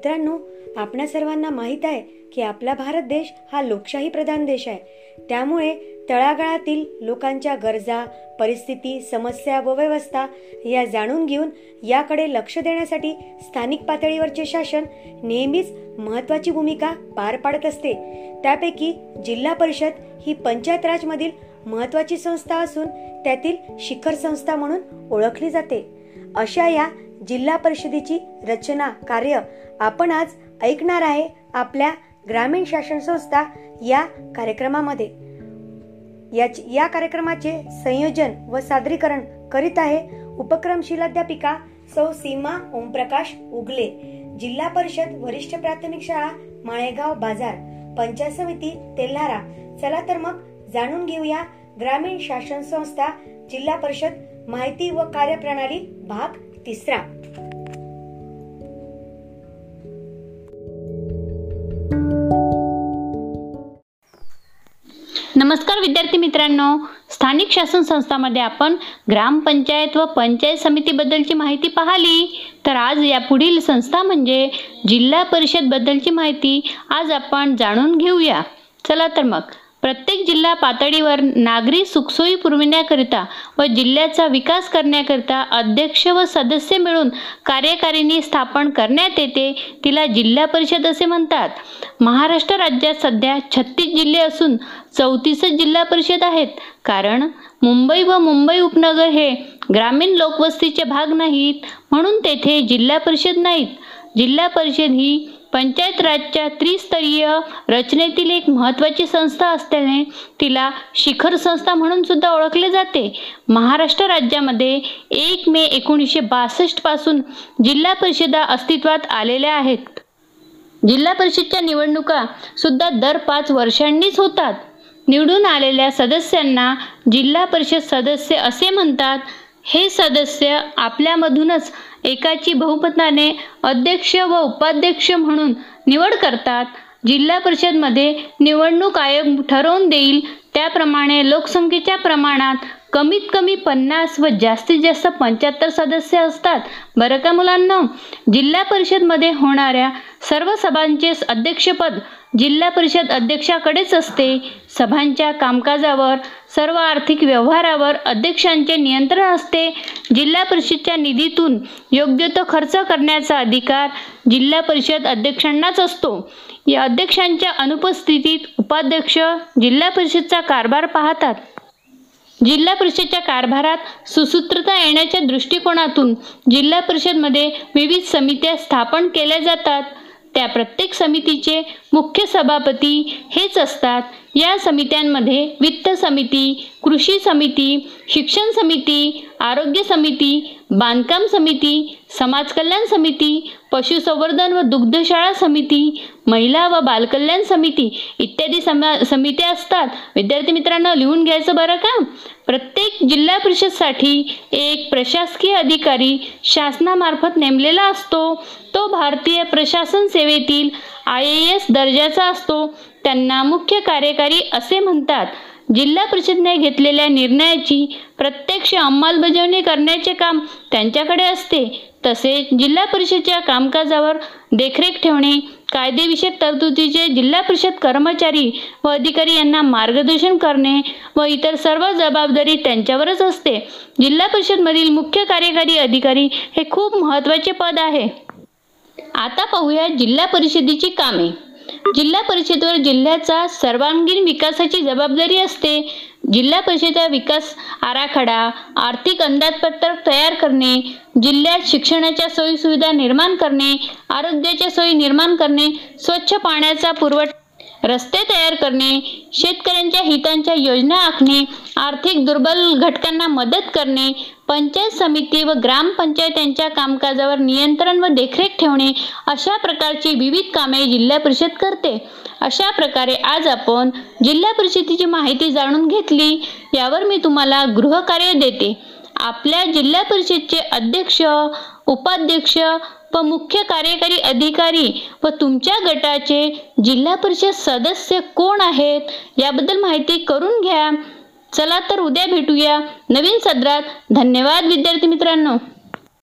मित्रांनो आपणा सर्वांना माहीत आहे की आपला भारत देश हा लोकशाही प्रधान देश आहे. त्यामुळे तळागाळातील लोकांच्या गरजा परिस्थिती समस्या व व्यवस्था या जाणून घेऊन याकडे लक्ष देण्यासाठी स्थानिक पातळीवरचे शासन नेहमीच महत्वाची भूमिका पार पाडत असते. त्यापैकी जिल्हा परिषद ही पंचायत राजमधील महत्त्वाची महत्वाची संस्था असून त्यातील शिखर संस्था म्हणून ओळखली जाते. अशा या जिल्हा परिषदेची रचना कार्य आपण आज ऐकणार आहे आपल्या ग्रामीण शासन संस्था या कार्यक्रमामध्ये. या कार्यक्रमाचे संयोजन व सादरीकरण करीत आहे उपक्रमशील अध्यापिका सौ सीमा ओमप्रकाश उगले जिल्हा परिषद वरिष्ठ प्राथमिक शाळा माळेगाव बाजार पंचायत समिती तेल्हारा. चला तर मग जाणून घेऊया ग्रामीण शासन संस्था जिल्हा परिषद माहिती व कार्यप्रणाली भाग तिसरा. नमस्कार विद्यार्थी मित्रांनो. स्थानिक शासन संस्थामध्ये आपण ग्रामपंचायत व पंचायत समितीबद्दलची माहिती पाहिली. तर आज या पुढील संस्था म्हणजे जिल्हा परिषद बद्दलची माहिती आज आपण जाणून घेऊया. चला तर मग. प्रत्येक जिल्हा पातळीवर नागरी सुखसोयी पुरविण्याकरिता व जिल्ह्याचा विकास करण्याकरिता अध्यक्ष व सदस्य मिळून कार्यकारिणी स्थापन करण्यात येते तिला जिल्हा परिषद असे म्हणतात. महाराष्ट्र राज्यात सध्या छत्तीस जिल्हे असून चौतीसच जिल्हा परिषद आहेत. कारण मुंबई व मुंबई उपनगर हे ग्रामीण लोकवस्तीचे भाग नाहीत म्हणून तेथे जिल्हा परिषद नाहीत. जिल्हा परिषद ही पंचायत राजच्या त्रिस्तरीय रचनेतील एक महत्त्वाची संस्था असल्याने तिला शिखर संस्था म्हणून सुद्धा ओळखले जाते. महाराष्ट्र राज्यामध्ये एक मे एकोणीसशे बासष्टपासून जिल्हा परिषदा अस्तित्वात आलेल्या आहेत. जिल्हा परिषदच्या निवडणुका सुद्धा दर पाच वर्षांनीच होतात. निवडून आलेल्या सदस्यांना जिल्हा परिषद सदस्य असे म्हणतात हे सदस्य आपल्यामधूनच एकाची बहुमताने अध्यक्ष व उपाध्यक्ष म्हणून निवड करतात. जिल्हा परिषदमध्ये निवडणूक आयोग ठरवून देईल त्याप्रमाणे लोकसंख्येच्या प्रमाणात कमीत कमी पन्नास व जास्तीत जास्त पंच्याहत्तर सदस्य असतात. बरं का मुलांना? जिल्हा परिषदमध्ये होणाऱ्या सर्व सभांचे अध्यक्षपद जिल्हा परिषद अध्यक्षाकडेच असते. सभांच्या कामकाजावर सर्व आर्थिक व्यवहारावर अध्यक्षांचे नियंत्रण असते. जिल्हा परिषदच्या निधीतून योग्य तो खर्च करण्याचा अधिकार जिल्हा परिषद अध्यक्षांनाच असतो. या अध्यक्षांच्या अनुपस्थितीत उपाध्यक्ष जिल्हा परिषदचा कारभार पाहतात. जिल्हा परिषदच्या कारभारात सुसूत्रता येण्याच्या दृष्टिकोनातून जिल्हा परिषदमध्ये विविध समित्या स्थापन केल्या जातात. त्या प्रत्येक समितीचे मुख्य सभापती हेच असतात. या समित्यांमध्ये वित्त समिती कृषी समिती शिक्षण समिती आरोग्य समिती बांधकाम समिती समाज कल्याण समिती पशुसंवर्धन व दुग्धशाळा समिती महिला व बालकल्याण समिती इत्यादी समा समित्या असतात. विद्यार्थी मित्रांनो लिहून घ्यायचं बरं का? प्रत्येक जिल्हा परिषदसाठी एक प्रशासकीय अधिकारी शासनामार्फत नेमलेला असतो. तो भारतीय प्रशासन सेवेतील आय ए एस दर्जाचा असतो. त्यांना मुख्य कार्यकारी असे म्हणतात. जिल्हा परिषदने घेतलेल्या निर्णयाची प्रत्यक्ष अंमलबजावणी करण्याचे काम त्यांच्याकडे असते. तसेच जिल्हा परिषदेच्या कामकाजावर देखरेख ठेवणे कायदेविषयक तरतुदीचे जिल्हा परिषद कर्मचारी व अधिकारी यांना मार्गदर्शन करणे व इतर सर्व जबाबदारी त्यांच्यावरच असते. जिल्हा परिषदमधील मुख्य कार्यकारी अधिकारी हे खूप महत्त्वाचे पद आहे. आता पाहूया जिल्हा परिषदेची कामे. जिल्हा परिषदेवर जिल्ह्याचा सर्वांगीण विकासाची जबाबदारी असते. जिल्हा परिषदेचा विकास आराखडा आर्थिक अंदाजपत्रक तयार करणे जिल्ह्यात शिक्षणाच्या सोयी सुविधा निर्माण करणे आरोग्याच्या सोयी निर्माण करणे स्वच्छ पाण्याचा पुरवठा रस्ते तयार करणे शेतकऱ्यांच्या हितांच्या योजना आखणे आर्थिक दुर्बल घटकांना मदत करणे पंचायत समिती व ग्रामपंचायत कामकाजावर नियंत्रण व देखरेख ठेवणे अशा प्रकारची विविध कामे जिल्हा परिषद करते. अशा प्रकारे आज आपण जिल्हा परिषदेची माहिती जाणून घेतली. यावर मी तुम्हाला गृहकार्य देते. आपल्या जिल्हा परिषदचे अध्यक्ष उपाध्यक्ष व मुख्य कार्यकारी अधिकारी व तुमच्या गटाचे जिल्हा परिषद सदस्य कोण आहेत? याबद्दल माहिती करून घ्या. चला तर उद्या भेटूया. नवीन सदरात. धन्यवाद विद्यार्थी मित्रांनो.